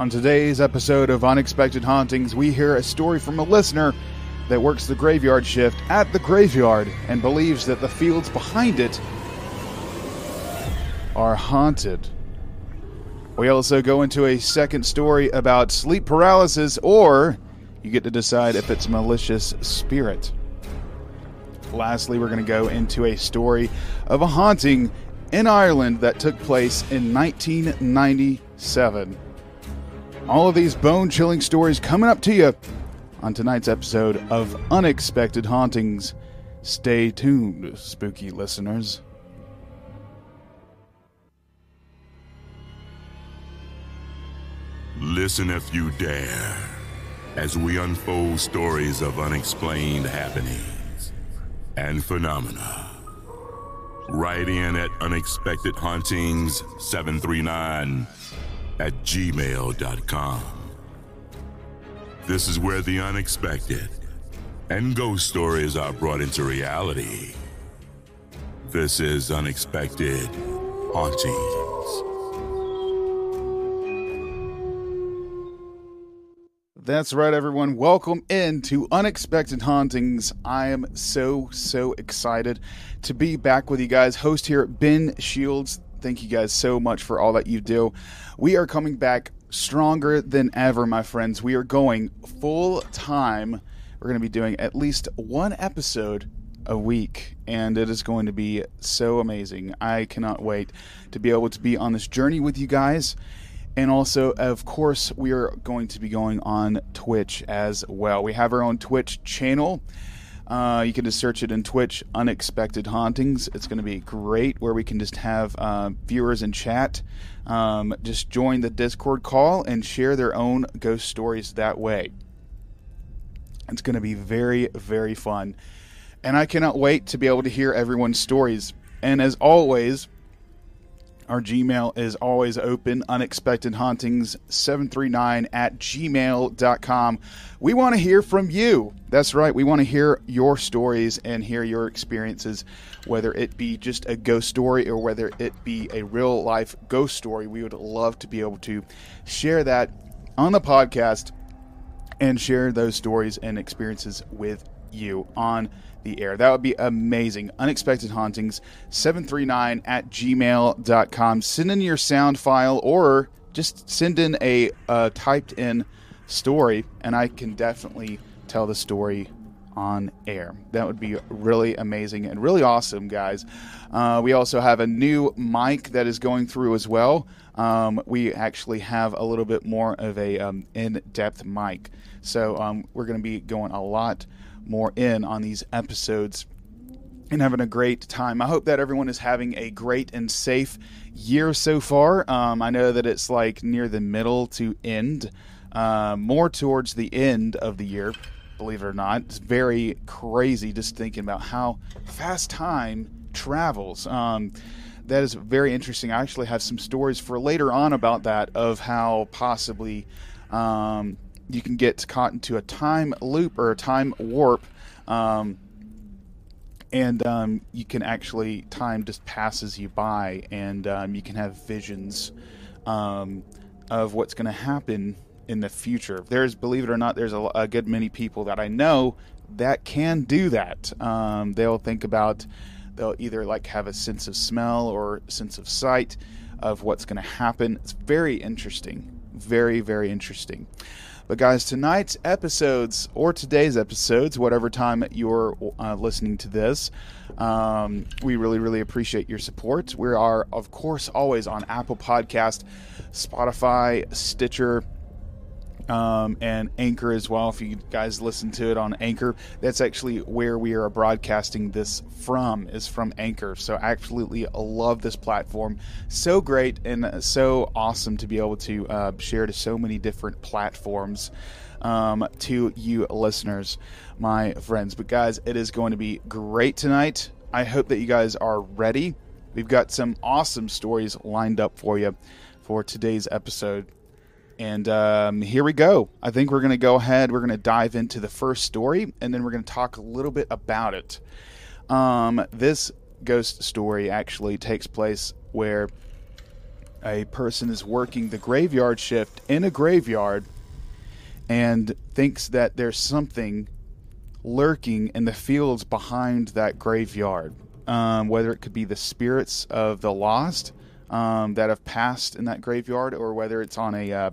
On today's episode of Unexpected Hauntings, we hear a story from a listener that works the graveyard shift at the graveyard and believes that the fields behind it are haunted. We also go into a second story about sleep paralysis, or you get to decide if it's malicious spirit. Lastly, we're going to go into a story of a haunting in Ireland that took place in 1997. All of these bone chilling stories coming up to you on tonight's episode of Unexpected Hauntings. Stay tuned, spooky listeners. Listen if you dare as we unfold stories of unexplained happenings and phenomena. Write in at unexpectedhauntings739 at gmail.com. This is where the unexpected and ghost stories are brought into reality. This is Unexpected Hauntings. That's right, everyone. Welcome into Unexpected Hauntings. I am so, so excited to be back with you guys. Host here, Ben Shields. Thank you guys so much for all that you do. We are coming back stronger than ever, my friends. We are going full time. We're going to be doing at least one episode a week, and it is going to be so amazing. I cannot wait to be able to be on this journey with you guys. And also, of course, we are going to be going on Twitch as well. We have our own Twitch channel. Uh, you can just search it in Twitch, Unexpected Hauntings. It's going to be great where we can just have uh, viewers in chat um, just join the Discord call and share their own ghost stories that way. It's going to be very, very fun. And I cannot wait to be able to hear everyone's stories. And as always, our Gmail is always open, unexpectedhauntings739 at gmail.com. We want to hear from you. That's right, we want to hear your stories and hear your experiences, whether it be just a ghost story or whether it be a real life ghost story. We would love to be able to share that on the podcast and share those stories and experiences with you on the air. That would be amazing. Unexpected Hauntings, 739 at gmail.com. Send in your sound file or just send in a uh, typed in story, and I can definitely tell the story on air. That would be really amazing and really awesome, guys. Uh, we also have a new mic that is going through as well. Um, we actually have a little bit more of a um, in-depth mic, so um, we're going to be going a lot more in on these episodes and having a great time. I hope that everyone is having a great and safe year so far. Um, I know that it's like near the middle to end, uh, more towards the end of the year, believe it or not. It's very crazy just thinking about how fast time travels. Um, that is very interesting. I actually have some stories for later on about that, of how possibly. Um, you can get caught into a time loop or a time warp. Um, and um, you can actually time just passes you by, and um, you can have visions um, of what's going to happen in the future. There's, believe it or not, there's a, a, good many people that I know that can do that. Um, they'll think about, they'll either like have a sense of smell or sense of sight of what's going to happen. It's very interesting, very very interesting. But, guys, tonight's episodes, or today's episodes, whatever time you're uh, listening to this, um, we really, really appreciate your support. We are, of course, always on Apple Podcast, Spotify, Stitcher, um, and Anchor as well. If you guys listen to it on Anchor, that's actually where we are broadcasting this from, is from Anchor. So, I absolutely love this platform. So great and so awesome to be able to uh, share to so many different platforms um, to you listeners, my friends. But, guys, it is going to be great tonight. I hope that you guys are ready. We've got some awesome stories lined up for you for today's episode. And um, here we go. I think we're going to go ahead. We're going to dive into the first story, and then we're going to talk a little bit about it. Um, this ghost story actually takes place where a person is working the graveyard shift in a graveyard and thinks that there's something lurking in the fields behind that graveyard. Um, whether it could be the spirits of the lost um, that have passed in that graveyard, or whether it's on a uh,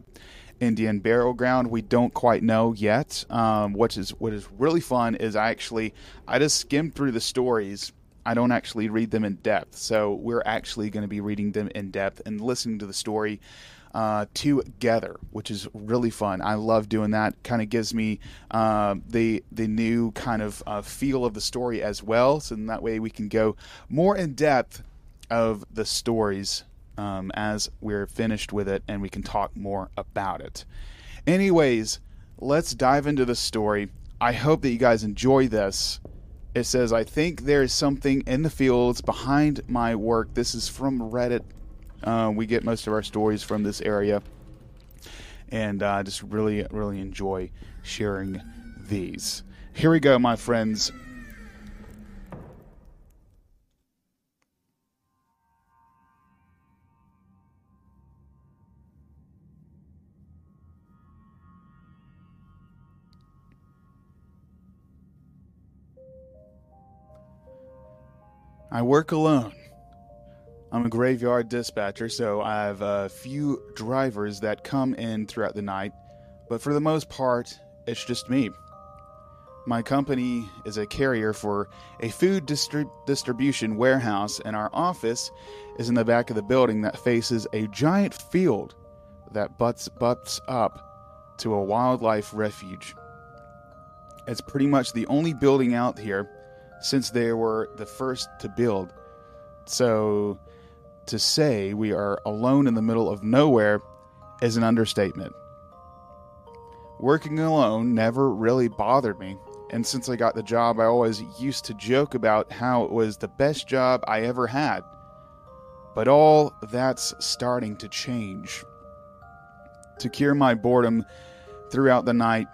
Indian burial ground, we don't quite know yet. Um, what is what is really fun is I actually I just skimmed through the stories. I don't actually read them in depth, so we're actually going to be reading them in depth and listening to the story uh, together, which is really fun. I love doing that. Kind of gives me uh, the the new kind of uh, feel of the story as well. So that way we can go more in depth of the stories um, as we're finished with it, and we can talk more about it. Anyways, let's dive into the story. I hope that you guys enjoy this. It says, I think there is something in the fields behind my work. This is from Reddit uh, we get most of our stories from this area, and I uh, just really, really enjoy sharing these. Here we go, my friends. I work alone. I'm a graveyard dispatcher, so I have a few drivers that come in throughout the night, but for the most part, it's just me. My company is a carrier for a food distri- distribution warehouse, and our office is in the back of the building that faces a giant field that butts, butts up to a wildlife refuge. It's pretty much the only building out here since they were the first to build. So to say we are alone in the middle of nowhere is an understatement. Working alone never really bothered me, and since I got the job, I always used to joke about how it was the best job I ever had. But all that's starting to change. To cure my boredom throughout the night,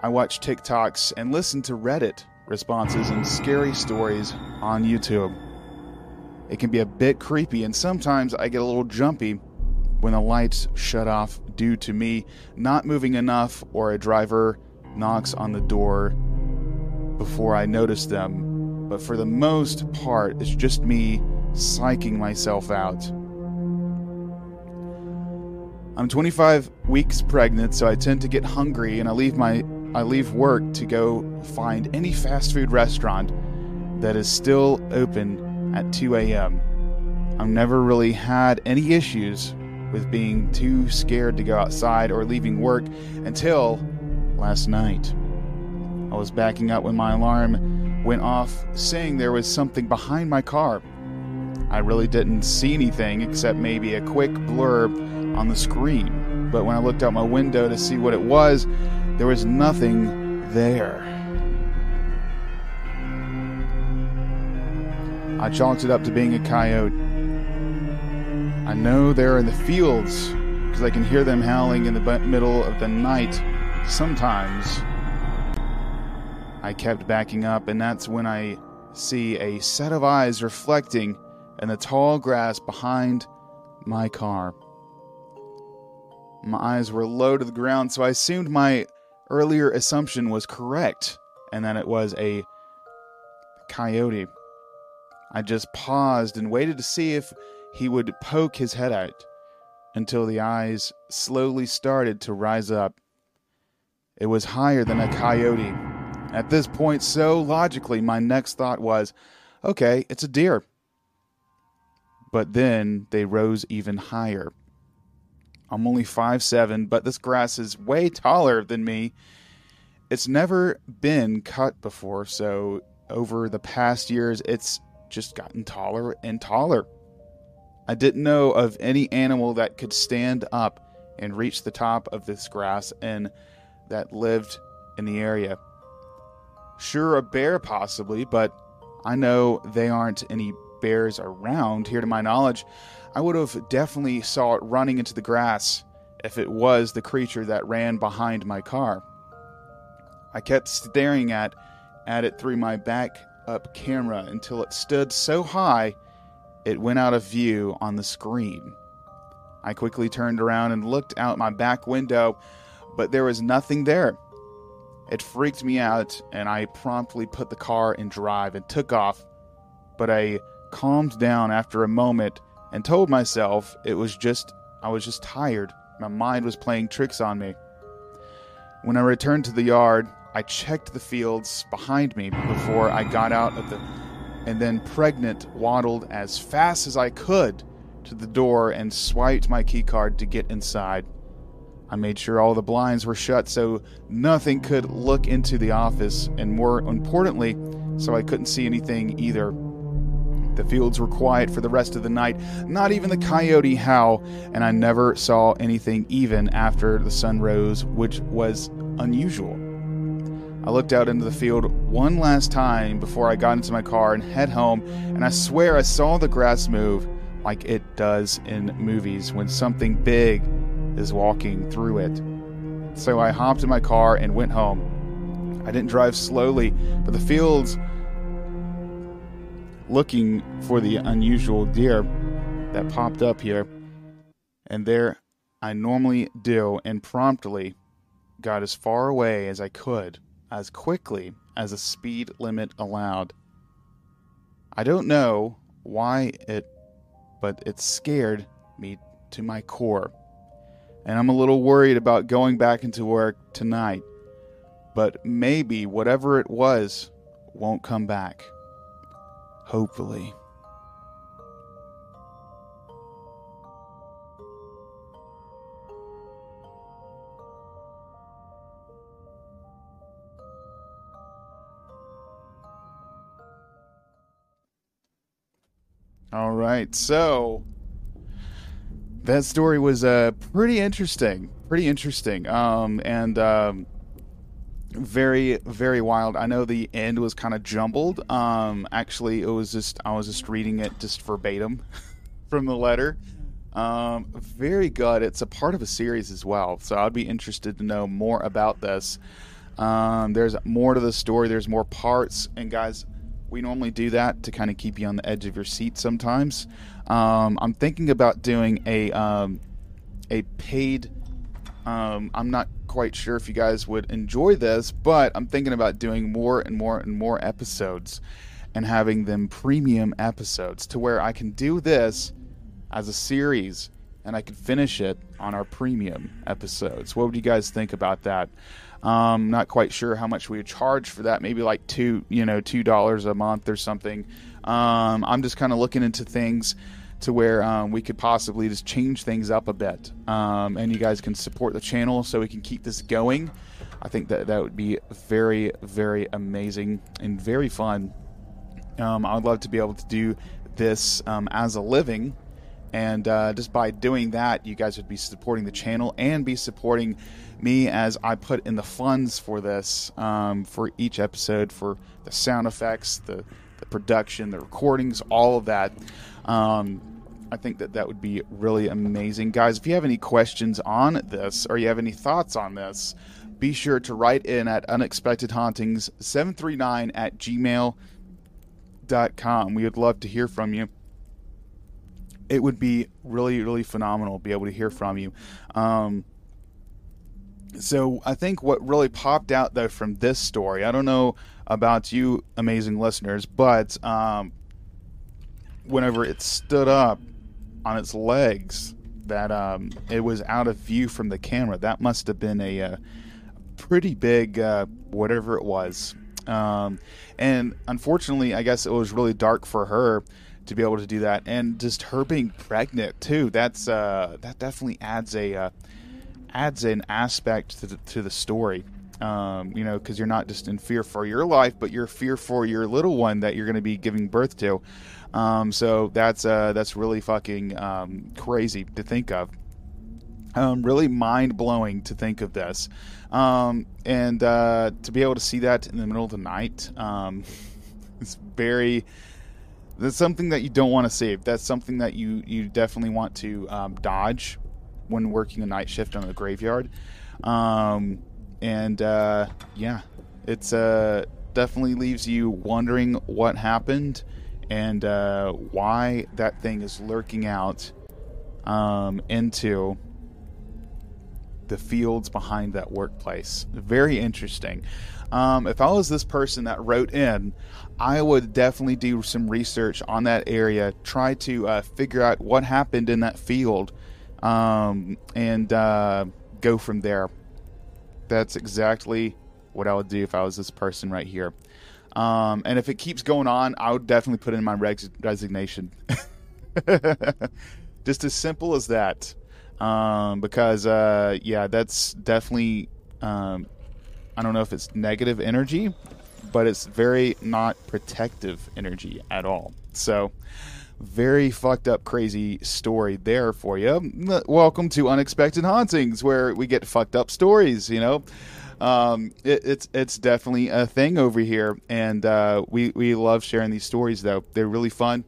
I watch TikToks and listen to Reddit responses and scary stories on YouTube. It can be a bit creepy, and sometimes I get a little jumpy when the lights shut off due to me not moving enough or a driver knocks on the door before I notice them. But for the most part, it's just me psyching myself out. I'm 25 weeks pregnant, so I tend to get hungry and I leave my I leave work to go find any fast food restaurant that is still open at 2 a.m. I've never really had any issues with being too scared to go outside or leaving work until last night. I was backing up when my alarm went off, saying there was something behind my car. I really didn't see anything except maybe a quick blurb on the screen, but when I looked out my window to see what it was, there was nothing there. I chalked it up to being a coyote. I know they're in the fields because I can hear them howling in the middle of the night sometimes. I kept backing up, and that's when I see a set of eyes reflecting in the tall grass behind my car. My eyes were low to the ground, so I assumed my earlier assumption was correct and that it was a coyote. I just paused and waited to see if he would poke his head out until the eyes slowly started to rise up. It was higher than a coyote. At this point, so logically, my next thought was, okay, it's a deer. But then they rose even higher. I'm only five seven, but this grass is way taller than me. It's never been cut before, so over the past years, it's just gotten taller and taller. I didn't know of any animal that could stand up and reach the top of this grass and that lived in the area. Sure, a bear possibly, but I know they aren't any bears around here to my knowledge. I would have definitely saw it running into the grass if it was the creature that ran behind my car. I kept staring at at it through my back up camera until it stood so high it went out of view on the screen. I quickly turned around and looked out my back window, but there was nothing there. It freaked me out, and I promptly put the car in drive and took off. But I calmed down after a moment and told myself it was just I was just tired. My mind was playing tricks on me. When I returned to the yard, I checked the fields behind me before I got out of the and then pregnant waddled as fast as I could to the door and swiped my keycard to get inside. I made sure all the blinds were shut so nothing could look into the office, and more importantly, so I couldn't see anything either. The fields were quiet for the rest of the night, not even the coyote howl, and I never saw anything even after the sun rose, which was unusual. I looked out into the field one last time before I got into my car and head home, and I swear I saw the grass move like it does in movies when something big is walking through it. So I hopped in my car and went home. I didn't drive slowly, but the fields looking for the unusual deer that popped up here. And there I normally do, and promptly got as far away as I could, as quickly as the speed limit allowed. I don't know why it, but it scared me to my core. And I'm a little worried about going back into work tonight. But maybe whatever it was won't come back. Hopefully. All right, so that story was uh, pretty interesting, pretty interesting, um, and um, very very wild. I know the end was kind of jumbled. Um, actually, it was just I was just reading it just verbatim from the letter. Um, very good. It's a part of a series as well, so I'd be interested to know more about this. Um, there's more to the story. There's more parts, and guys, we normally do that to kind of keep you on the edge of your seat sometimes. Um, I'm thinking about doing a um, a paid. Um, I'm not quite sure if you guys would enjoy this, but I'm thinking about doing more and more and more episodes and having them premium episodes to where I can do this as a series and I could finish it on our premium episodes. What would you guys think about that? Um, not quite sure how much we would charge for that. Maybe like two, you know, two dollars a month or something. Um, I'm just kind of looking into things to where um, we could possibly just change things up a bit, um, and you guys can support the channel so we can keep this going. I think that that would be very, very amazing and very fun. Um, I would love to be able to do this um, as a living, and uh, just by doing that, you guys would be supporting the channel and be supporting me as I put in the funds for this um, for each episode for the sound effects, the the production, the recordings, all of that. Um, I think that that would be really amazing. Guys, if you have any questions on this or you have any thoughts on this, be sure to write in at unexpectedhauntings739 at gmail.com. We would love to hear from you. It would be really, really phenomenal to be able to hear from you. Um, so I think what really popped out though from this story, I don't know about you, amazing listeners, but um, whenever it stood up on its legs, that um, it was out of view from the camera. That must have been a, a uh, pretty big uh, whatever it was. Um, and unfortunately, I guess it was really dark for her to be able to do that, and just her being pregnant too. That's uh, that definitely adds a uh, adds an aspect to the, to the story. Um, you know, because you're not just in fear for your life, but you're fear for your little one that you're going to be giving birth to. Um, so that's uh, that's really fucking um, crazy to think of. Um, really mind blowing to think of this, um, and uh, to be able to see that in the middle of the night, um, it's very. That's something that you don't want to see. That's something that you you definitely want to um, dodge when working a night shift on a graveyard. Um, and uh, yeah, it's uh, definitely leaves you wondering what happened and uh, why that thing is lurking out um, into the fields behind that workplace. Very interesting. Um, if I was this person that wrote in, I would definitely do some research on that area, try to uh, figure out what happened in that field, um, and uh, go from there. That's exactly what I would do if I was this person right here. Um, and if it keeps going on, I would definitely put in my res- resignation. Just as simple as that. Um, because, uh, yeah, that's definitely, um, I don't know if it's negative energy, but it's very not protective energy at all. So, very fucked up, crazy story there for you. Welcome to Unexpected Hauntings, where we get fucked up stories, you know. Um, it, it's it's definitely a thing over here, and uh, we we love sharing these stories. Though they're really fun,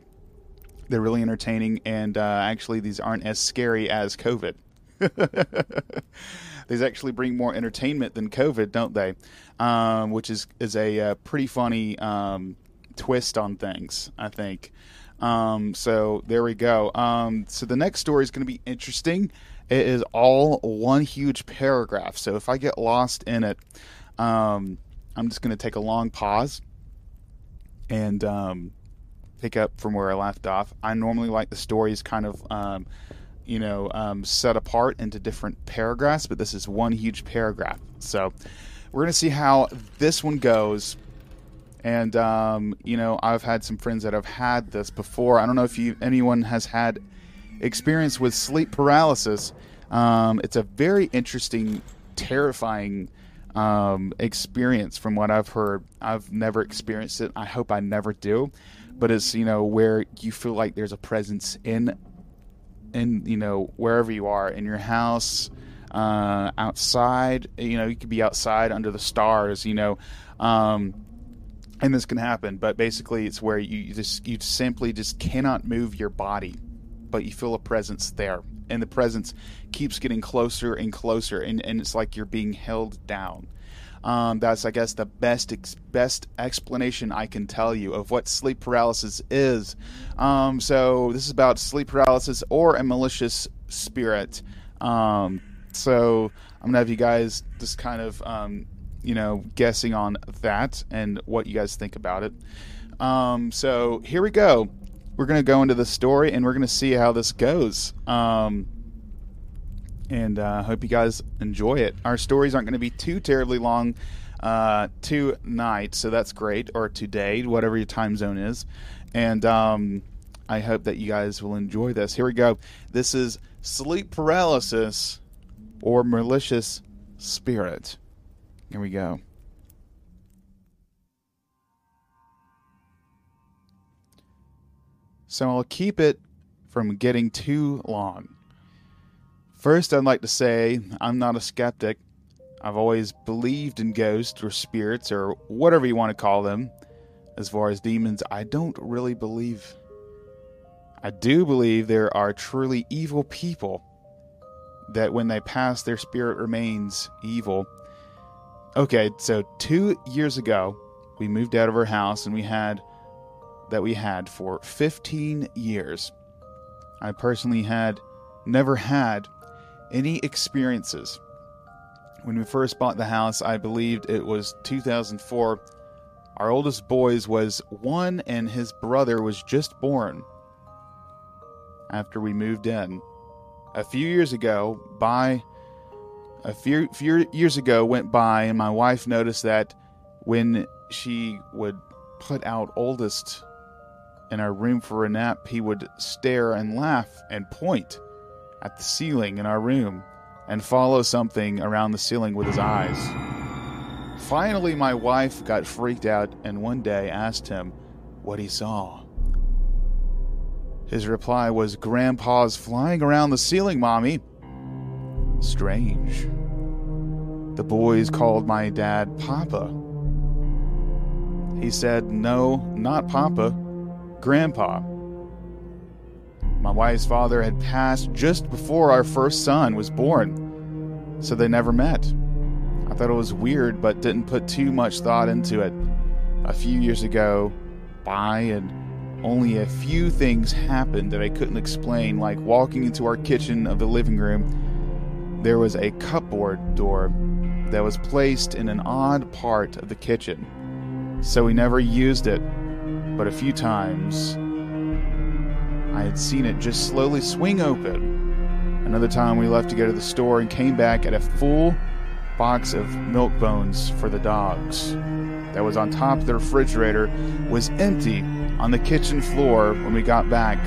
they're really entertaining, and uh, actually these aren't as scary as COVID. these actually bring more entertainment than COVID, don't they? Um, which is is a uh, pretty funny um, twist on things, I think. Um, so there we go. Um, so the next story is going to be interesting. It is all one huge paragraph. So if I get lost in it, um, I'm just going to take a long pause and um, pick up from where I left off. I normally like the stories kind of, um, you know, um, set apart into different paragraphs, but this is one huge paragraph. So we're going to see how this one goes. And um, you know, I've had some friends that have had this before. I don't know if you anyone has had experience with sleep paralysis. Um, it's a very interesting, terrifying um, experience from what I've heard. I've never experienced it. I hope I never do. But it's you know where you feel like there's a presence in, in you know wherever you are in your house, uh, outside. You know you could be outside under the stars. You know. Um, and this can happen, but basically, it's where you just you simply just cannot move your body but you feel a presence there. And the presence keeps getting closer and closer, and, and it's like you're being held down. Um, that's, I guess, the best ex- best explanation I can tell you of what sleep paralysis is. Um, so this is about sleep paralysis or a malicious spirit. Um, so I'm gonna have you guys just kind of, um, you know, guessing on that and what you guys think about it. Um, so here we go we're going to go into the story and we're going to see how this goes. Um, and I uh, hope you guys enjoy it. Our stories aren't going to be too terribly long uh, tonight, so that's great, or today, whatever your time zone is. And um, I hope that you guys will enjoy this. Here we go. This is sleep paralysis or malicious spirit. Here we go. so I'll keep it from getting too long. First, I'd like to say I'm not a skeptic. I've always believed in ghosts or spirits or whatever you want to call them. As far as demons, I don't really believe. I do believe there are truly evil people that when they pass, their spirit remains evil. Okay, so two years ago, we moved out of our house and we had that we had for 15 years. I personally had never had any experiences. When we first bought the house, I believed it was 2004. Our oldest boys was one and his brother was just born after we moved in. A few years ago, by a few, few years ago went by and my wife noticed that when she would put out oldest in our room for a nap, he would stare and laugh and point at the ceiling in our room and follow something around the ceiling with his eyes. Finally, my wife got freaked out and one day asked him what he saw. His reply was, Grandpa's flying around the ceiling, Mommy. Strange. The boys called my dad Papa. He said, No, not Papa grandpa. My wife's father had passed just before our first son was born, so they never met. I thought it was weird, but didn't put too much thought into it. A few years ago, by and only a few things happened that I couldn't explain, like walking into our kitchen of the living room. There was a cupboard door that was placed in an odd part of the kitchen, so we never used it, but a few times I had seen it just slowly swing open. Another time we left to go to the store and came back at a full box of milk bones for the dogs that was on top of the refrigerator was empty on the kitchen floor when we got back.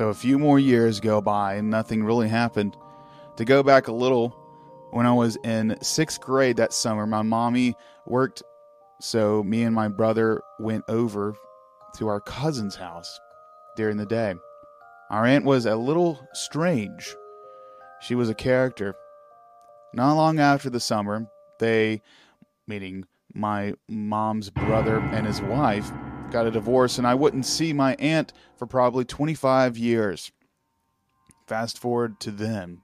So a few more years go by and nothing really happened. To go back a little, when I was in sixth grade that summer, my mommy worked, so me and my brother went over to our cousin's house during the day. Our aunt was a little strange. She was a character. Not long after the summer, they, meaning my mom's brother and his wife, got a divorce, and I wouldn't see my aunt for probably 25 years. Fast forward to then.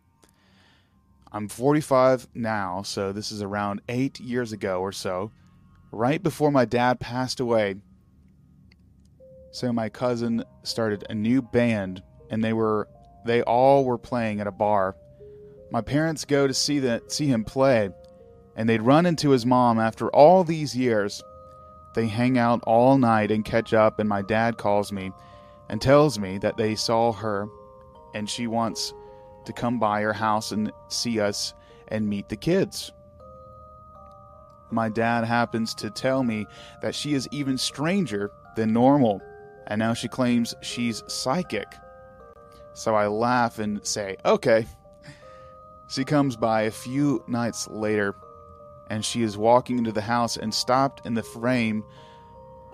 I'm 45 now, so this is around eight years ago or so, right before my dad passed away. So my cousin started a new band, and they were they all were playing at a bar. My parents go to see that see him play, and they'd run into his mom after all these years. They hang out all night and catch up, and my dad calls me and tells me that they saw her and she wants to come by her house and see us and meet the kids. My dad happens to tell me that she is even stranger than normal, and now she claims she's psychic. So I laugh and say, okay. She comes by a few nights later and she is walking into the house and stopped in the frame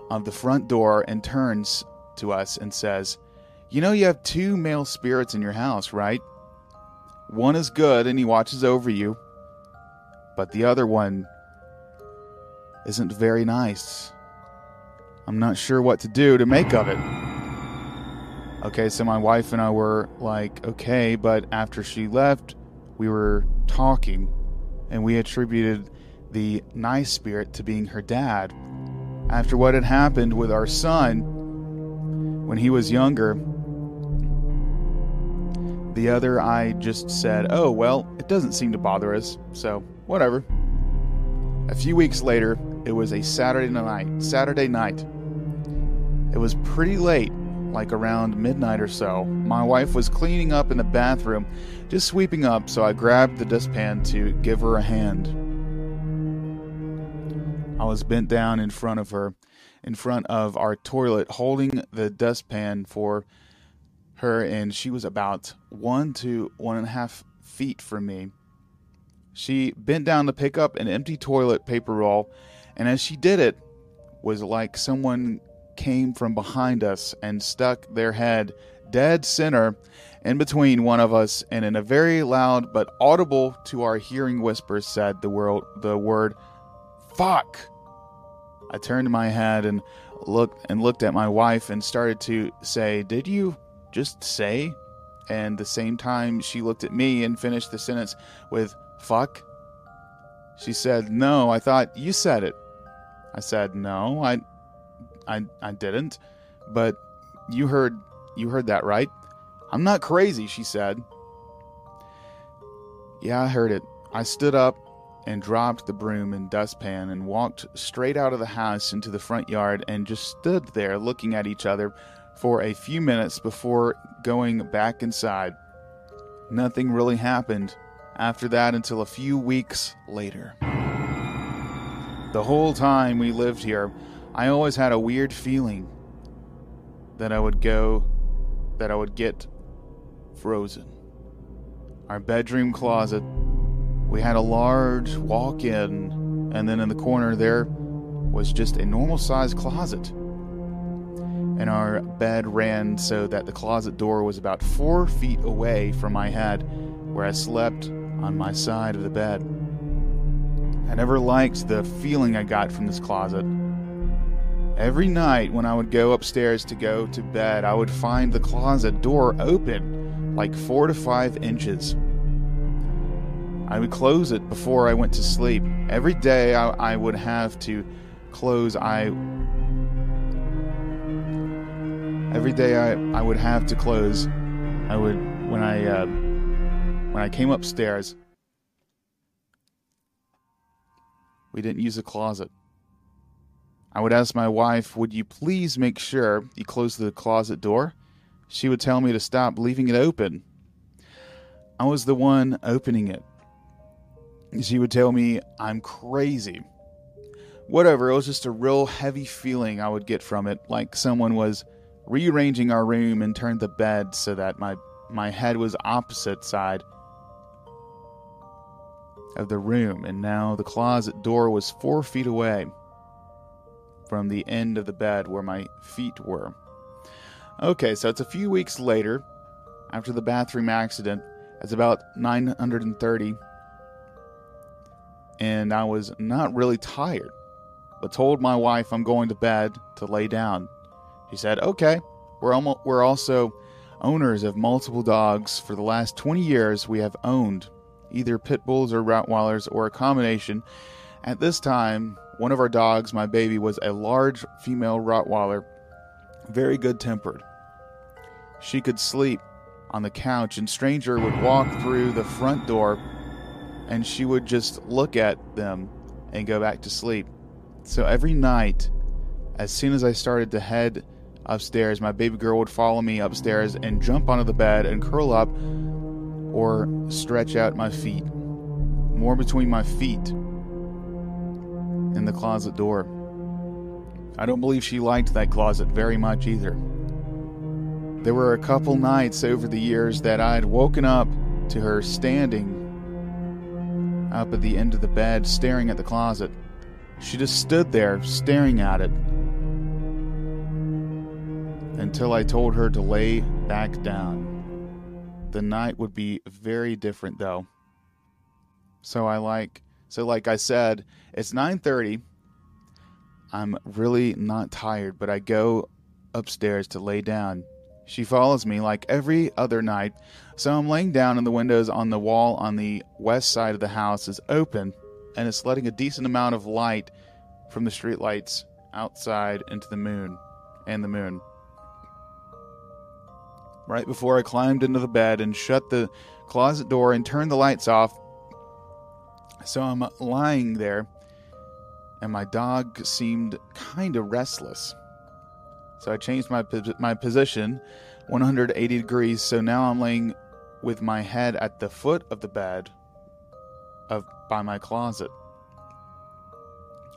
of the front door and turns to us and says, You know, you have two male spirits in your house, right? One is good and he watches over you, but the other one isn't very nice. I'm not sure what to do to make of it. Okay, so my wife and I were like, okay, but after she left, we were talking and we attributed the nice spirit to being her dad. After what had happened with our son when he was younger, the other I just said, oh, well, it doesn't seem to bother us, so whatever. A few weeks later, it was a Saturday night. Saturday night. It was pretty late, like around midnight or so. My wife was cleaning up in the bathroom, just sweeping up, so I grabbed the dustpan to give her a hand. I was bent down in front of her, in front of our toilet, holding the dustpan for her, and she was about one to one and a half feet from me. She bent down to pick up an empty toilet paper roll, and as she did it, was like someone came from behind us and stuck their head dead center in between one of us, and in a very loud but audible to our hearing whisper said the word the word fuck. I turned my head and looked and looked at my wife and started to say, "Did you just say?" And the same time she looked at me and finished the sentence with fuck. She said, "No, I thought you said it." I said, "No, I I I didn't." But you heard you heard that, right? I'm not crazy, she said. Yeah, I heard it. I stood up and dropped the broom and dustpan and walked straight out of the house into the front yard and just stood there looking at each other for a few minutes before going back inside. Nothing really happened after that until a few weeks later. The whole time we lived here, I always had a weird feeling that I would go, that I would get frozen. Our bedroom closet we had a large walk in, and then in the corner there was just a normal sized closet. And our bed ran so that the closet door was about four feet away from my head, where I slept on my side of the bed. I never liked the feeling I got from this closet. Every night when I would go upstairs to go to bed, I would find the closet door open like four to five inches. I would close it before I went to sleep. Every day I, I would have to close. I every day I, I would have to close. I would when I uh, when I came upstairs. We didn't use a closet. I would ask my wife, Would you please make sure you close the closet door? She would tell me to stop leaving it open. I was the one opening it. She would tell me I'm crazy. Whatever, it was just a real heavy feeling I would get from it, like someone was rearranging our room and turned the bed so that my, my head was opposite side of the room, and now the closet door was four feet away from the end of the bed where my feet were. Okay, so it's a few weeks later, after the bathroom accident. It's about 930, and I was not really tired, but told my wife I'm going to bed to lay down. She said, "Okay." We're almost, we're also owners of multiple dogs. For the last 20 years, we have owned either pit bulls or Rottweilers or a combination. At this time, one of our dogs, my baby, was a large female Rottweiler, very good tempered. She could sleep on the couch, and Stranger would walk through the front door and she would just look at them and go back to sleep. So every night, as soon as I started to head upstairs, my baby girl would follow me upstairs and jump onto the bed and curl up or stretch out my feet, more between my feet and the closet door. I don't believe she liked that closet very much either. There were a couple nights over the years that I'd woken up to her standing up at the end of the bed, staring at the closet. She just stood there, staring at it, until I told her to lay back down. The night would be very different, though. So I like, so like I said, it's 9:30. I'm really not tired, but I go upstairs to lay down. She follows me like every other night, so I'm laying down and the windows on the wall on the west side of the house is open and it's letting a decent amount of light from the streetlights outside into the moon and the moon. Right before I climbed into the bed and shut the closet door and turned the lights off, so I'm lying there and my dog seemed kind of restless. So I changed my my position 180 degrees. So now I'm laying with my head at the foot of the bed of by my closet.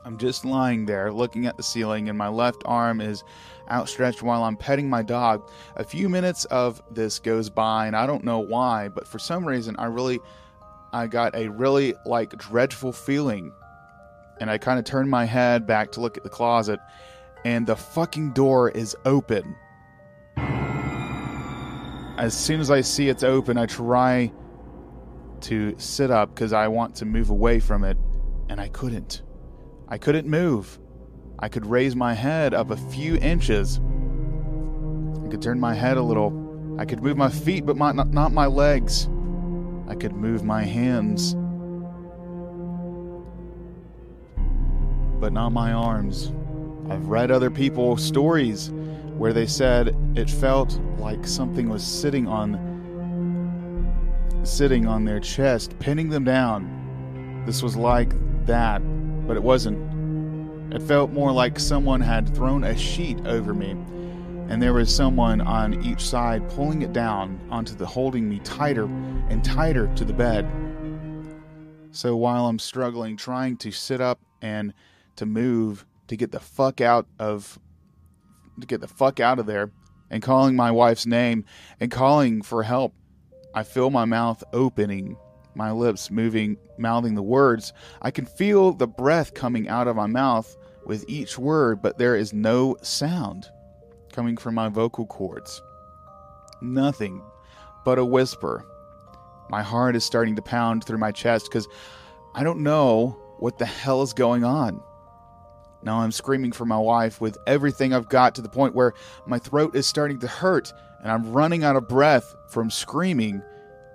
I'm just lying there looking at the ceiling and my left arm is outstretched while I'm petting my dog. A few minutes of this goes by and I don't know why, but for some reason I really I got a really like dreadful feeling. And I kind of turned my head back to look at the closet and the fucking door is open. As soon as I see it's open, I try to sit up because I want to move away from it, and I couldn't. I couldn't move. I could raise my head up a few inches. I could turn my head a little. I could move my feet, but my, not, not my legs. I could move my hands, but not my arms. I've read other people's stories where they said it felt like something was sitting on sitting on their chest, pinning them down. This was like that, but it wasn't. It felt more like someone had thrown a sheet over me, and there was someone on each side pulling it down onto the holding me tighter and tighter to the bed. So while I'm struggling, trying to sit up and to move, to get the fuck out of to get the fuck out of there and calling my wife's name and calling for help. I feel my mouth opening, my lips moving, mouthing the words. I can feel the breath coming out of my mouth with each word, but there is no sound coming from my vocal cords. Nothing but a whisper. My heart is starting to pound through my chest because I don't know what the hell is going on. Now I'm screaming for my wife with everything I've got to the point where my throat is starting to hurt and I'm running out of breath from screaming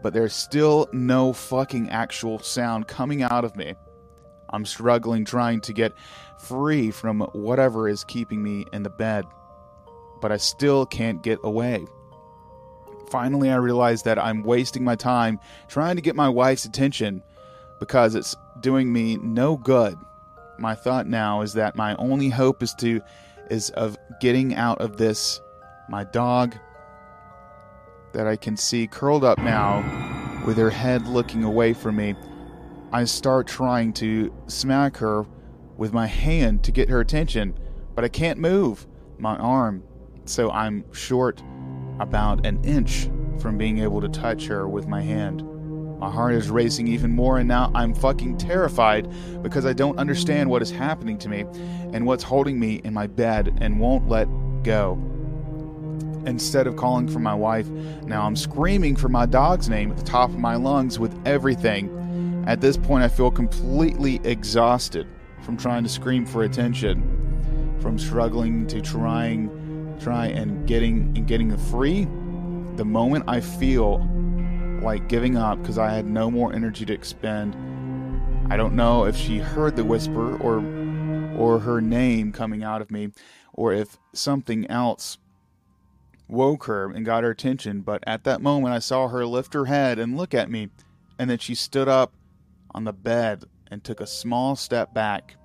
but there's still no fucking actual sound coming out of me. I'm struggling trying to get free from whatever is keeping me in the bed, but I still can't get away. Finally, I realize that I'm wasting my time trying to get my wife's attention because it's doing me no good. My thought now is that my only hope is to is of getting out of this. My dog that I can see curled up now with her head looking away from me. I start trying to smack her with my hand to get her attention, but I can't move my arm, so I'm short about an inch from being able to touch her with my hand. My heart is racing even more, and now I'm fucking terrified because I don't understand what is happening to me and what's holding me in my bed and won't let go. Instead of calling for my wife, now I'm screaming for my dog's name at the top of my lungs with everything. At this point, I feel completely exhausted from trying to scream for attention, from struggling to trying, try and getting and getting free. The moment I feel like giving up because I had no more energy to expend, I don't know if she heard the whisper or or her name coming out of me, or if something else woke her and got her attention, but at that moment I saw her lift her head and look at me, and then she stood up on the bed and took a small step back.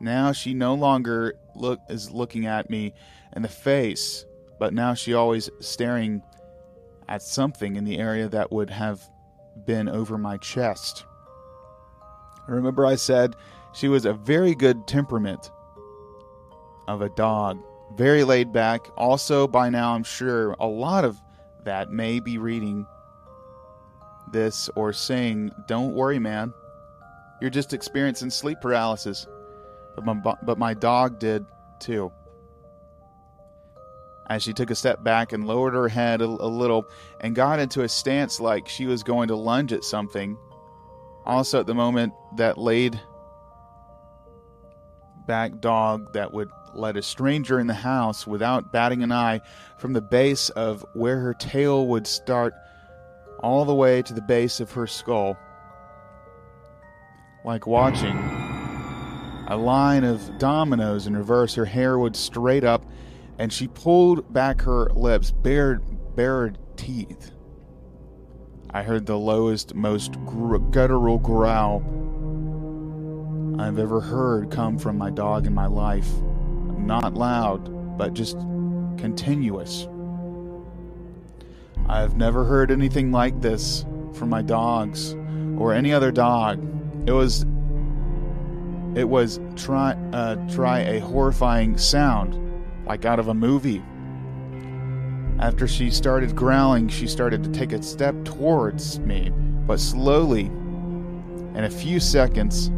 Now she no longer look is looking at me in the face, but now she always staring at something in the area that would have been over my chest. Remember I said she was a very good temperament of a dog very laid back. Also, by now, I'm sure a lot of that may be reading this or saying, Don't worry, man. You're just experiencing sleep paralysis. But my, but my dog did too. As she took a step back and lowered her head a, a little and got into a stance like she was going to lunge at something. Also, at the moment, that laid back dog that would let a stranger in the house without batting an eye from the base of where her tail would start all the way to the base of her skull. Like watching a line of dominoes in reverse, her hair would straight up, and she pulled back her lips, bared, bared teeth. I heard the lowest, most gr- guttural growl I've ever heard come from my dog in my life not loud, but just continuous. I've never heard anything like this from my dogs or any other dog. It was it was try uh, try a horrifying sound like out of a movie. After she started growling, she started to take a step towards me, but slowly. In a few seconds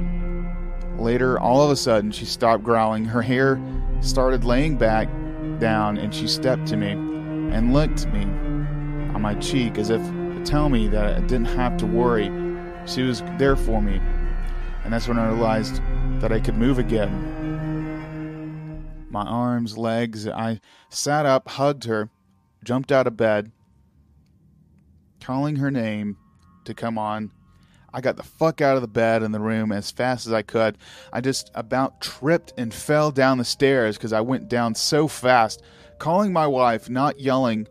later, all of a sudden, she stopped growling. Her hair started laying back down and she stepped to me and licked me on my cheek as if to tell me that I didn't have to worry. She was there for me. And that's when I realized that I could move again. My arms, legs, I sat up, hugged her, jumped out of bed, calling her name to come on I got the fuck out of the bed in the room as fast as I could. I just about tripped and fell down the stairs because I went down so fast, calling my wife, not yelling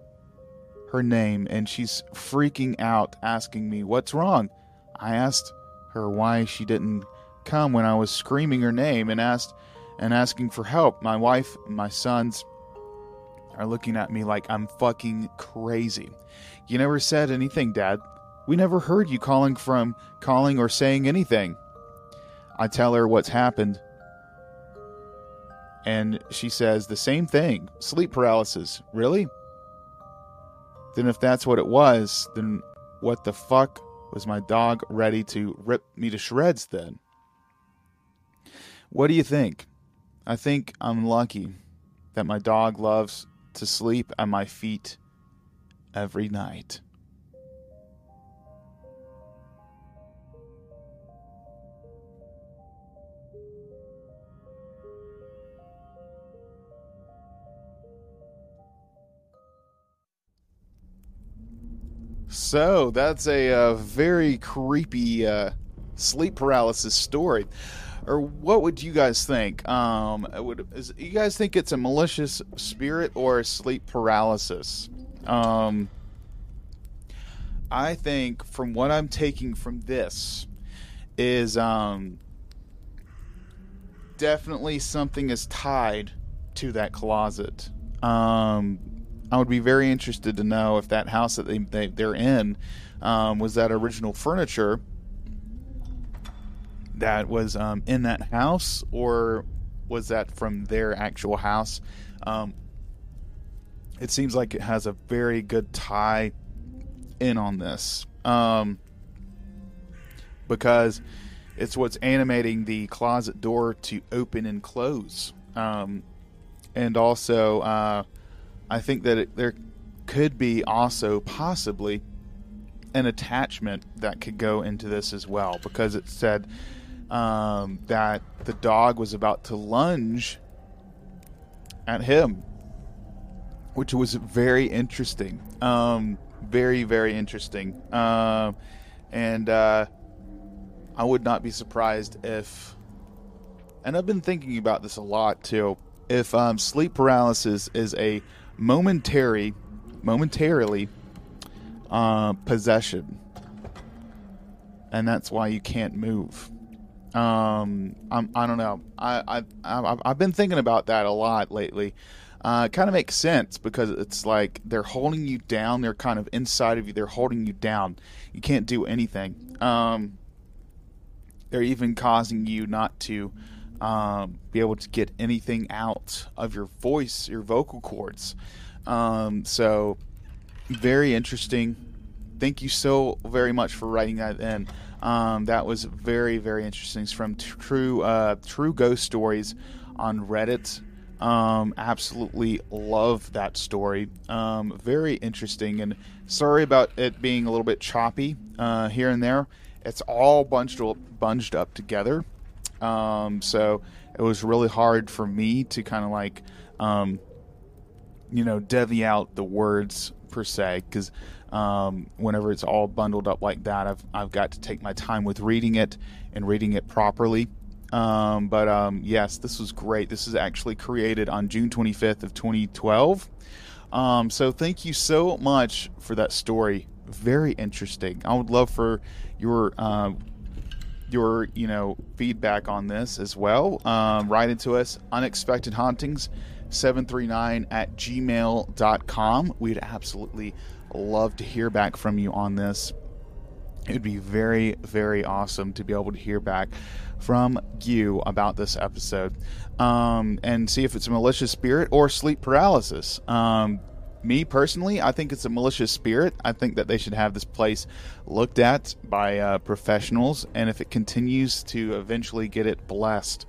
her name, and she's freaking out, asking me, What's wrong? I asked her why she didn't come when I was screaming her name and asked and asking for help. My wife and my sons are looking at me like I'm fucking crazy. You never said anything, Dad. We never heard you calling from calling or saying anything. I tell her what's happened. And she says the same thing sleep paralysis. Really? Then, if that's what it was, then what the fuck was my dog ready to rip me to shreds then? What do you think? I think I'm lucky that my dog loves to sleep at my feet every night. So that's a, uh very creepy uh, sleep paralysis story. Or what would you guys think? Um, would is, you guys think it's a malicious spirit or sleep paralysis? Um, I think from what I'm taking from this is um, definitely something is tied to that closet. Um, I would be very interested to know if that house that they, they they're in um, was that original furniture that was um, in that house, or was that from their actual house? Um, it seems like it has a very good tie in on this um, because it's what's animating the closet door to open and close. Um, and also, uh, I think that it, there could be also possibly an attachment that could go into this as well because it said um, that the dog was about to lunge at him, which was very interesting. Um, very, very interesting. Uh, and uh, I would not be surprised if, and I've been thinking about this a lot too, if um, sleep paralysis is a momentary, momentarily uh, possession, and that's why you can't move. Um, I'm, I don't know. I, I, I've, been thinking about that a lot lately. Uh, it kind of makes sense because it's like they're holding you down. They're kind of inside of you. They're holding you down. You can't do anything. Um, they're even causing you not to um, be able to get anything out of your voice, your vocal cords. Um, so, very interesting. Thank you so very much for writing that in. Um, that was very, very interesting. It's from True uh, True Ghost Stories on Reddit. Um, absolutely love that story. Um, very interesting, and sorry about it being a little bit choppy uh, here and there. It's all bunched up, bunged up together, um, so it was really hard for me to kind of like, um, you know, devy out the words per se because um, whenever it's all bundled up like that, I've I've got to take my time with reading it and reading it properly. Um, but um, yes, this was great. This is actually created on June 25th of 2012. Um, so thank you so much for that story. Very interesting. I would love for your uh, your you know feedback on this as well. Um, write into us unexpected hauntings 739 at gmail.com. We'd absolutely love to hear back from you on this. It would be very, very awesome to be able to hear back from you about this episode um, and see if it's a malicious spirit or sleep paralysis. Um, me personally, I think it's a malicious spirit. I think that they should have this place looked at by uh, professionals, and if it continues to eventually get it blessed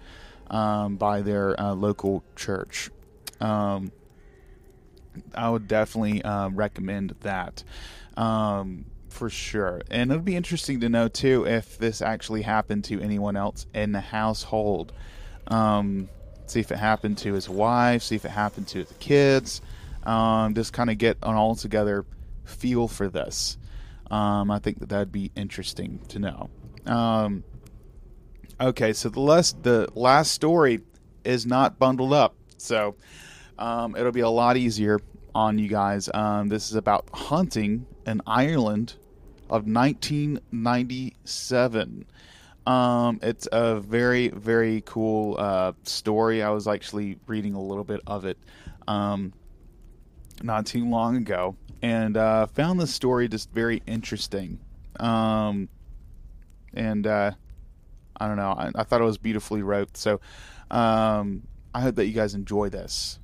um, by their uh, local church, um, I would definitely uh, recommend that. Um, for sure. And it would be interesting to know too if this actually happened to anyone else in the household. Um, see if it happened to his wife, see if it happened to the kids. Um, just kind of get an all together feel for this. Um, I think that that'd be interesting to know. Um, okay, so the last the last story is not bundled up, so um, it'll be a lot easier on you guys. Um, this is about hunting in Ireland of 1997. Um, it's a very, very cool uh, story. I was actually reading a little bit of it um, not too long ago and uh, found the story just very interesting. Um, and uh, I don't know, I, I, thought it was beautifully wrote. So um, I hope that you guys enjoy this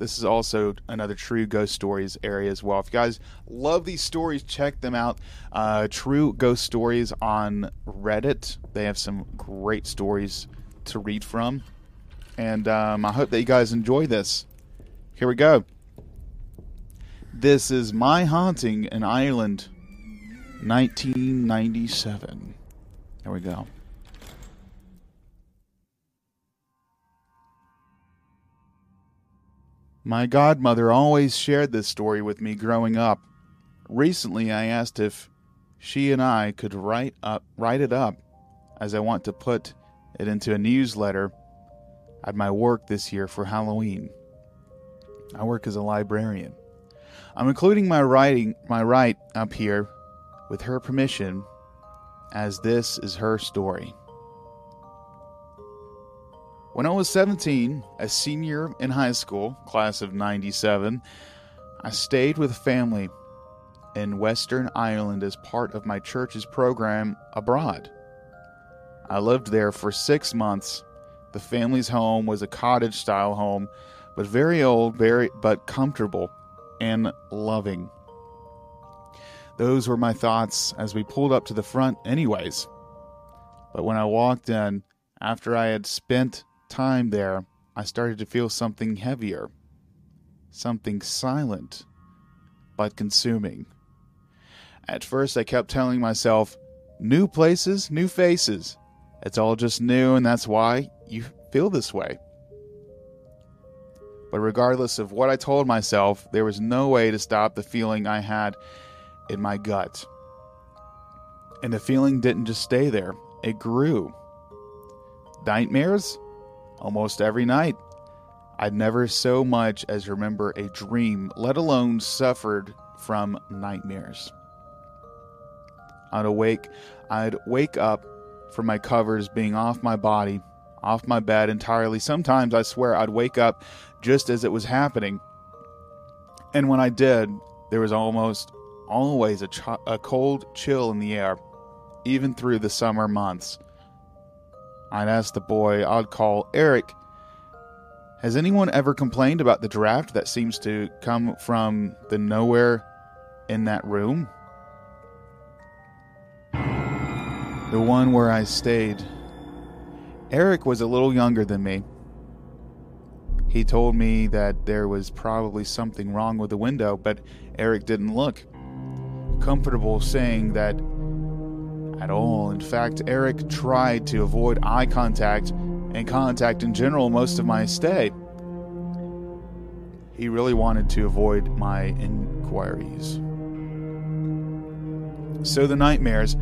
this is also another True Ghost Stories area as well. If you guys love these stories, check them out. Uh, True Ghost Stories on Reddit. They have some great stories to read from. And um, I hope that you guys enjoy this. Here we go. This is My Haunting in Ireland, 1997. There we go. My godmother always shared this story with me growing up. Recently, I asked if she and I could write up write it up as I want to put it into a newsletter at my work this year for Halloween. I work as a librarian. I'm including my writing my write up here with her permission as this is her story. When I was 17, a senior in high school, class of 97, I stayed with a family in Western Ireland as part of my church's program abroad. I lived there for six months. The family's home was a cottage style home, but very old, very but comfortable and loving. Those were my thoughts as we pulled up to the front, anyways. But when I walked in, after I had spent time there, I started to feel something heavier, something silent, but consuming. At first, I kept telling myself, new places, new faces. It's all just new, and that's why you feel this way. But regardless of what I told myself, there was no way to stop the feeling I had in my gut. And the feeling didn't just stay there, it grew. Nightmares? Almost every night. I'd never so much as remember a dream, let alone suffered from nightmares. I'd awake, I'd wake up from my covers being off my body, off my bed entirely. Sometimes I swear I'd wake up just as it was happening. And when I did, there was almost always a, ch- a cold chill in the air, even through the summer months. I'd ask the boy I'd call Eric, Has anyone ever complained about the draft that seems to come from the nowhere in that room? The one where I stayed. Eric was a little younger than me. He told me that there was probably something wrong with the window, but Eric didn't look comfortable saying that at all. In fact, Eric tried to avoid eye contact and contact in general most of my stay. He really wanted to avoid my inquiries. So the nightmares,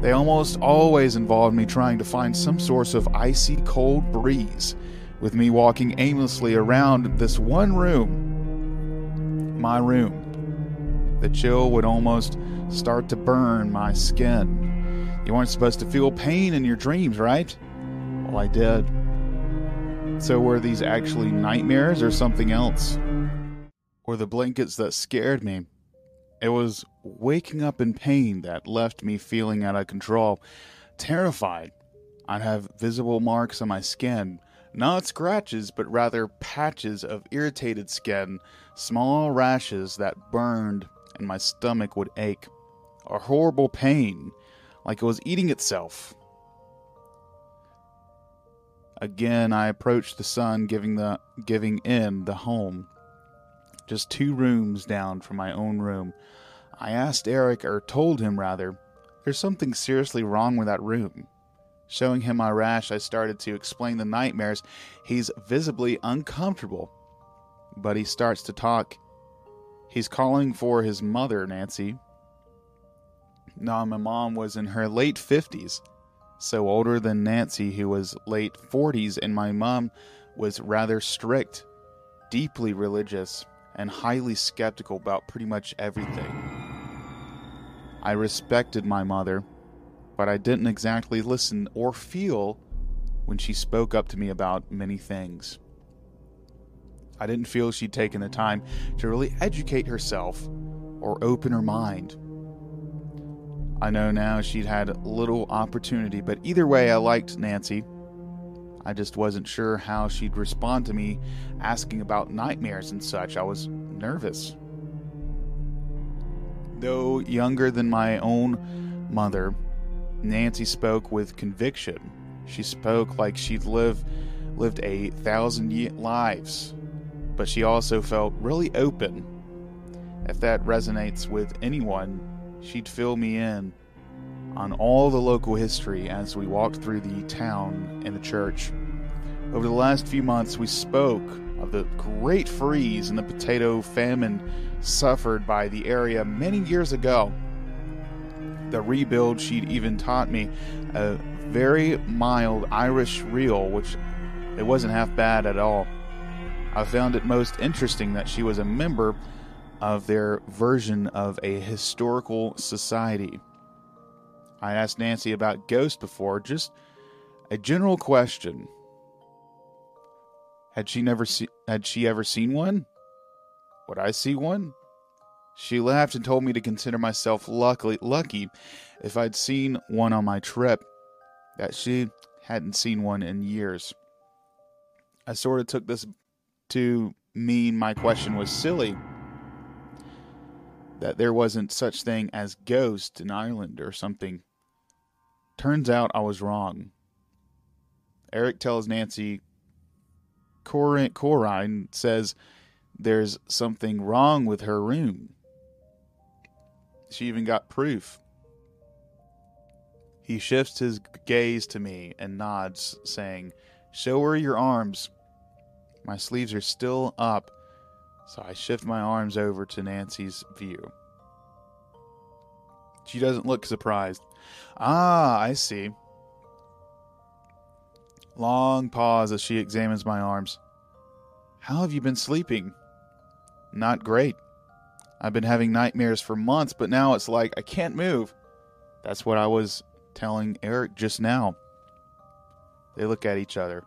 they almost always involved me trying to find some source of icy cold breeze, with me walking aimlessly around this one room, my room. The chill would almost start to burn my skin. You weren't supposed to feel pain in your dreams, right? Well, I did. So, were these actually nightmares or something else? Or the blankets that scared me? It was waking up in pain that left me feeling out of control, terrified. I'd have visible marks on my skin, not scratches, but rather patches of irritated skin, small rashes that burned, and my stomach would ache. A horrible pain like it was eating itself. Again, I approached the son, giving the giving in the home, just two rooms down from my own room. I asked Eric, or told him rather, there's something seriously wrong with that room. Showing him my rash, I started to explain the nightmares. He's visibly uncomfortable, but he starts to talk. He's calling for his mother, Nancy, now, my mom was in her late 50s, so older than Nancy, who was late 40s, and my mom was rather strict, deeply religious, and highly skeptical about pretty much everything. I respected my mother, but I didn't exactly listen or feel when she spoke up to me about many things. I didn't feel she'd taken the time to really educate herself or open her mind. I know now she'd had little opportunity, but either way, I liked Nancy. I just wasn't sure how she'd respond to me asking about nightmares and such. I was nervous. Though younger than my own mother, Nancy spoke with conviction. She spoke like she'd lived lived a thousand lives, but she also felt really open. If that resonates with anyone, she'd fill me in on all the local history as we walked through the town and the church. Over the last few months, we spoke of the great freeze and the potato famine suffered by the area many years ago. The rebuild, she'd even taught me a very mild Irish reel, which it wasn't half bad at all. I found it most interesting that she was a member of their version of a historical society. I asked Nancy about ghosts before, just a general question. Had she never se- had she ever seen one? Would I see one? She laughed and told me to consider myself lucky, lucky if I'd seen one on my trip, that she hadn't seen one in years. I sort of took this to mean my question was silly, that there wasn't such thing as ghosts in Ireland or something. Turns out I was wrong. Eric tells Nancy Corin, Corine says there's something wrong with her room. She even got proof. He shifts his gaze to me and nods, saying, Show her your arms. My sleeves are still up, so I shift my arms over to Nancy's view. She doesn't look surprised. Ah, I see. Long pause as she examines my arms. How have you been sleeping? Not great. I've been having nightmares for months, but now it's like I can't move. That's what I was telling Eric just now. They look at each other.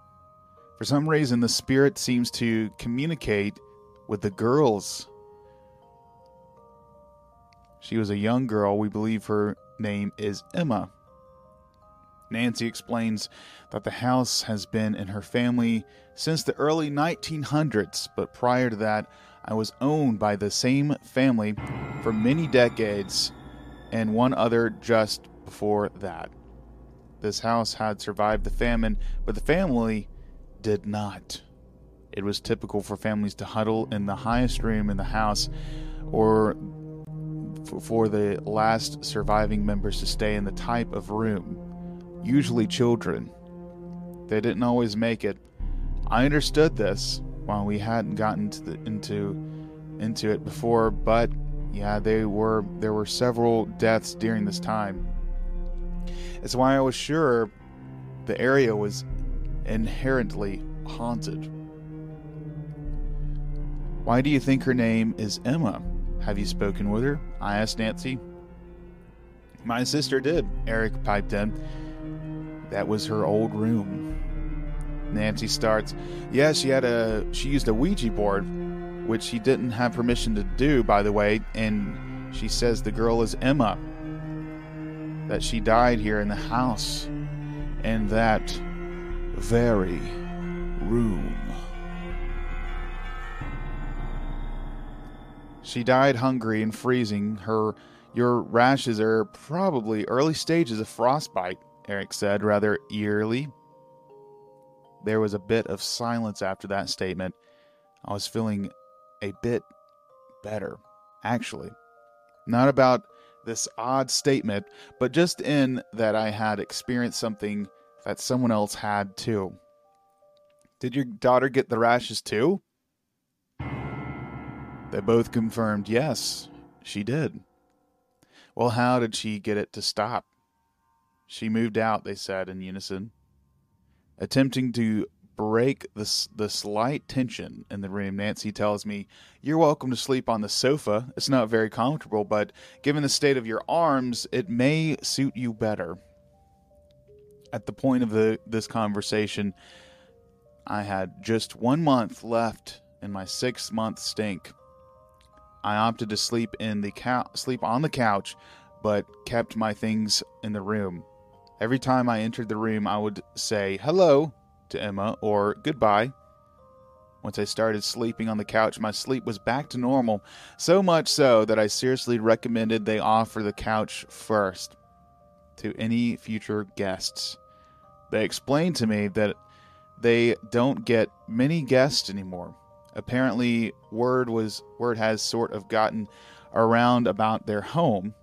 For some reason, the spirit seems to communicate with the girls. She was a young girl. We believe her name is Emma. Nancy explains that the house has been in her family since the early 1900s, but prior to that, I was owned by the same family for many decades and one other just before that. This house had survived the famine, but the family did not. It was typical for families to huddle in the highest room in the house or for the last surviving members to stay in the type of room usually children. They didn't always make it. I understood this while we hadn't gotten the, into into it before, but yeah, they were there were several deaths during this time. It's why I was sure the area was inherently haunted. Why do you think her name is Emma? Have you spoken with her? I asked Nancy. My sister did, Eric piped in. That was her old room. Nancy starts, Yeah, she had a she used a Ouija board, which she didn't have permission to do, by the way, and she says the girl is Emma. That she died here in the house. In that very room. She died hungry and freezing. Her your rashes are probably early stages of frostbite. Eric said, rather eerily. There was a bit of silence after that statement. I was feeling a bit better, actually. Not about this odd statement, but just in that I had experienced something that someone else had too. Did your daughter get the rashes too? They both confirmed yes, she did. Well, how did she get it to stop? She moved out, they said in unison, attempting to break the, the slight tension in the room. Nancy tells me, You're welcome to sleep on the sofa. It's not very comfortable, but given the state of your arms, it may suit you better. At the point of the, this conversation, I had just one month left in my six month stink. I opted to sleep in the cou- sleep on the couch, but kept my things in the room. Every time I entered the room, I would say hello to Emma or goodbye. Once I started sleeping on the couch, my sleep was back to normal, so much so that I seriously recommended they offer the couch first to any future guests. They explained to me that they don't get many guests anymore. Apparently, word was word has sort of gotten around about their home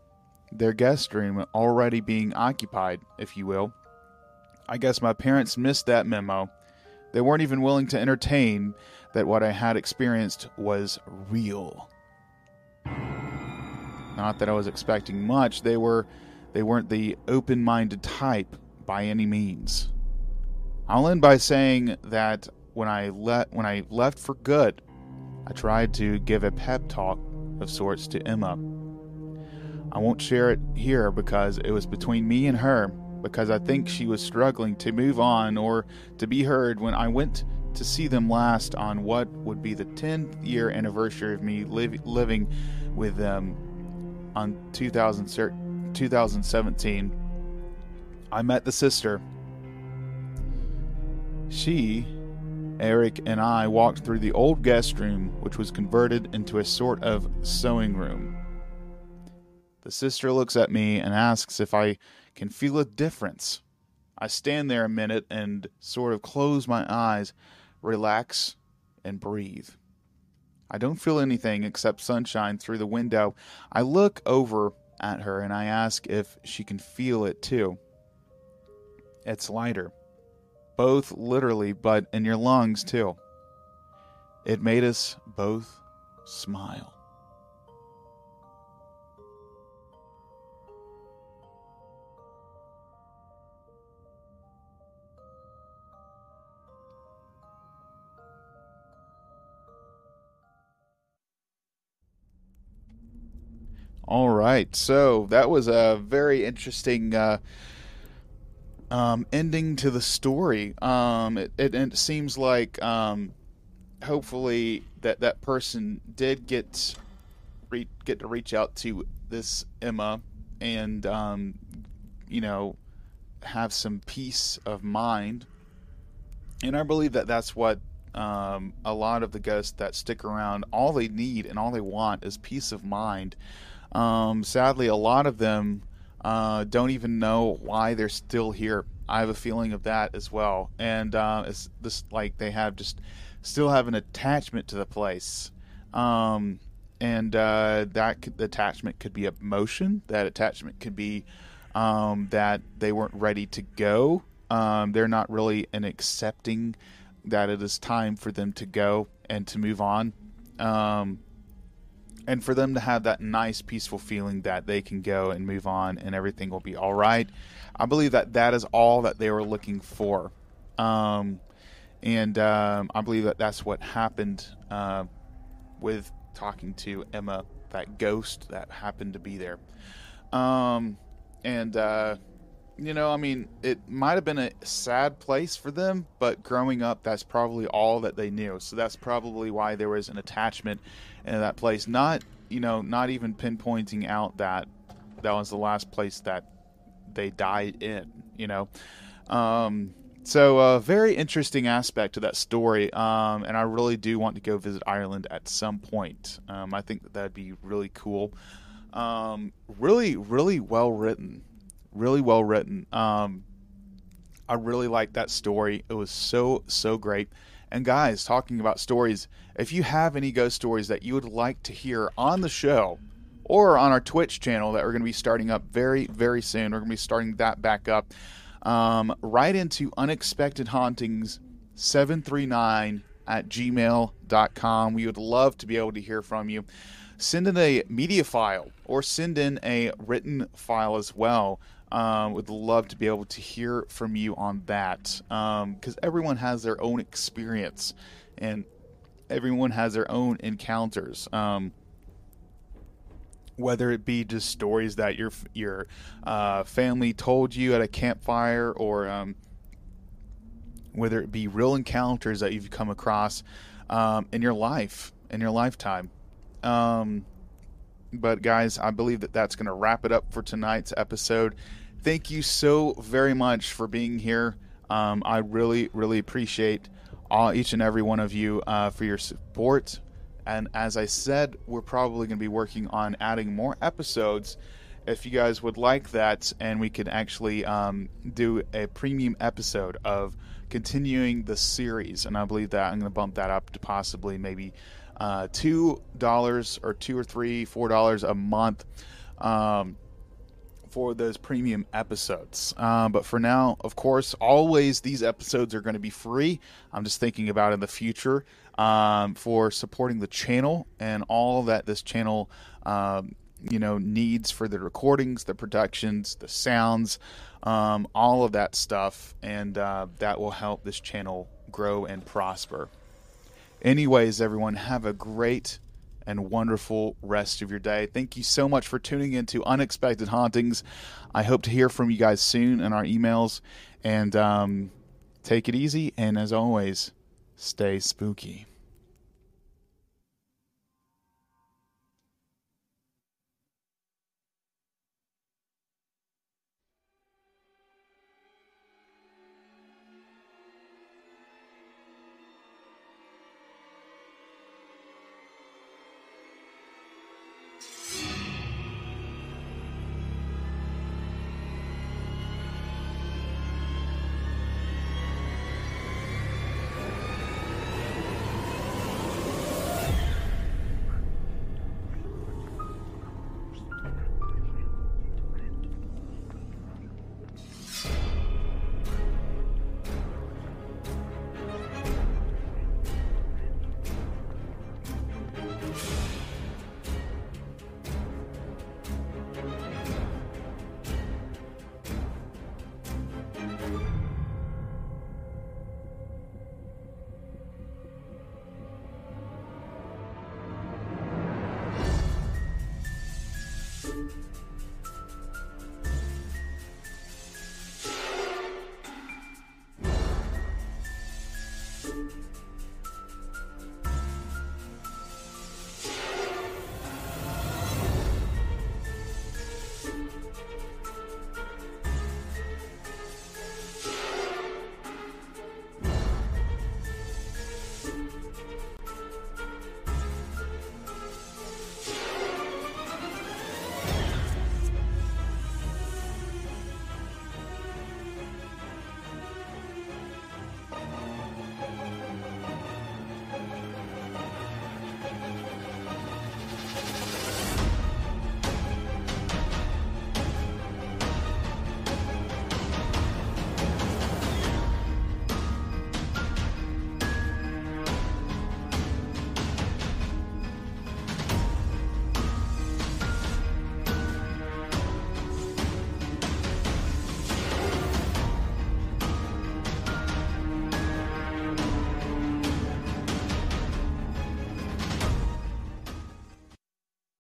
their guest room already being occupied, if you will. I guess my parents missed that memo, They weren't even willing to entertain that what I had experienced was real. Not that I was expecting much. They were they weren't the open-minded type by any means. I'll end by saying that when I let when I left for good, I tried to give a pep talk of sorts to Emma. I won't share it here because it was between me and her because I think she was struggling to move on or to be heard when I went to see them last on what would be the 10th year anniversary of me li- living with them on 2000, 2017. I met the sister. She, Eric, and I walked through the old guest room, which was converted into a sort of sewing room. The sister looks at me and asks if I can feel a difference. I stand there a minute and sort of close my eyes, relax, and breathe. I don't feel anything except sunshine through the window. I look over at her and I ask if she can feel it too. It's lighter, both literally, but in your lungs too. It made us both smile. All right, so that was a very interesting uh, um, ending to the story. Um, it, it, it, seems like um, hopefully that that person did get re- get to reach out to this Emma and um, you know have some peace of mind. And I believe that that's what um, a lot of the ghosts that stick around all they need and all they want is peace of mind um, sadly, a lot of them uh, don't even know why they're still here. I have a feeling of that as well, and uh, it's this like they have just still have an attachment to the place, um, and uh, that could, attachment could be emotion. That attachment could be um, that they weren't ready to go. Um, they're not really in accepting that it is time for them to go and to move on. Um, and for them to have that nice peaceful feeling that they can go and move on and everything will be all right i believe that that is all that they were looking for. Um, and um, i believe that that's what happened uh, with talking to emma that ghost that happened to be there. Um, and uh, you know, I mean, it might have been a sad place for them, but growing up, that's probably all that they knew. So that's probably why there was an attachment in that place. Not, you know, not even pinpointing out that that was the last place that they died in. You know, um, so a uh, very interesting aspect to that story, um, and I really do want to go visit Ireland at some point. Um, I think that that'd be really cool. Um, really, really well written really well written. Um, I really liked that story. It was so so great. And guys, talking about stories, if you have any ghost stories that you would like to hear on the show or on our Twitch channel that we're going to be starting up very very soon, we're going to be starting that back up. Um, write into unexpected hauntings 739 at gmail.com. We would love to be able to hear from you. Send in a media file or send in a written file as well. Um, would love to be able to hear from you on that because um, everyone has their own experience and everyone has their own encounters. Um, whether it be just stories that your your uh, family told you at a campfire, or um, whether it be real encounters that you've come across um, in your life in your lifetime. But guys, I believe that that's going to wrap it up for tonight's episode. Thank you so very much for being here. Um, I really, really appreciate all each and every one of you uh, for your support. And as I said, we're probably going to be working on adding more episodes. If you guys would like that, and we could actually um, do a premium episode of continuing the series, and I believe that I'm going to bump that up to possibly maybe uh, two dollars or two or three, four dollars a month. Um, for those premium episodes. Um, but for now, of course, always these episodes are going to be free. I'm just thinking about in the future um, for supporting the channel and all that this channel. Um, you know needs for the recordings the productions the sounds um, all of that stuff and uh, that will help this channel grow and prosper anyways everyone have a great and wonderful rest of your day. Thank you so much for tuning in to Unexpected Hauntings. I hope to hear from you guys soon in our emails. And um, take it easy. And as always, stay spooky.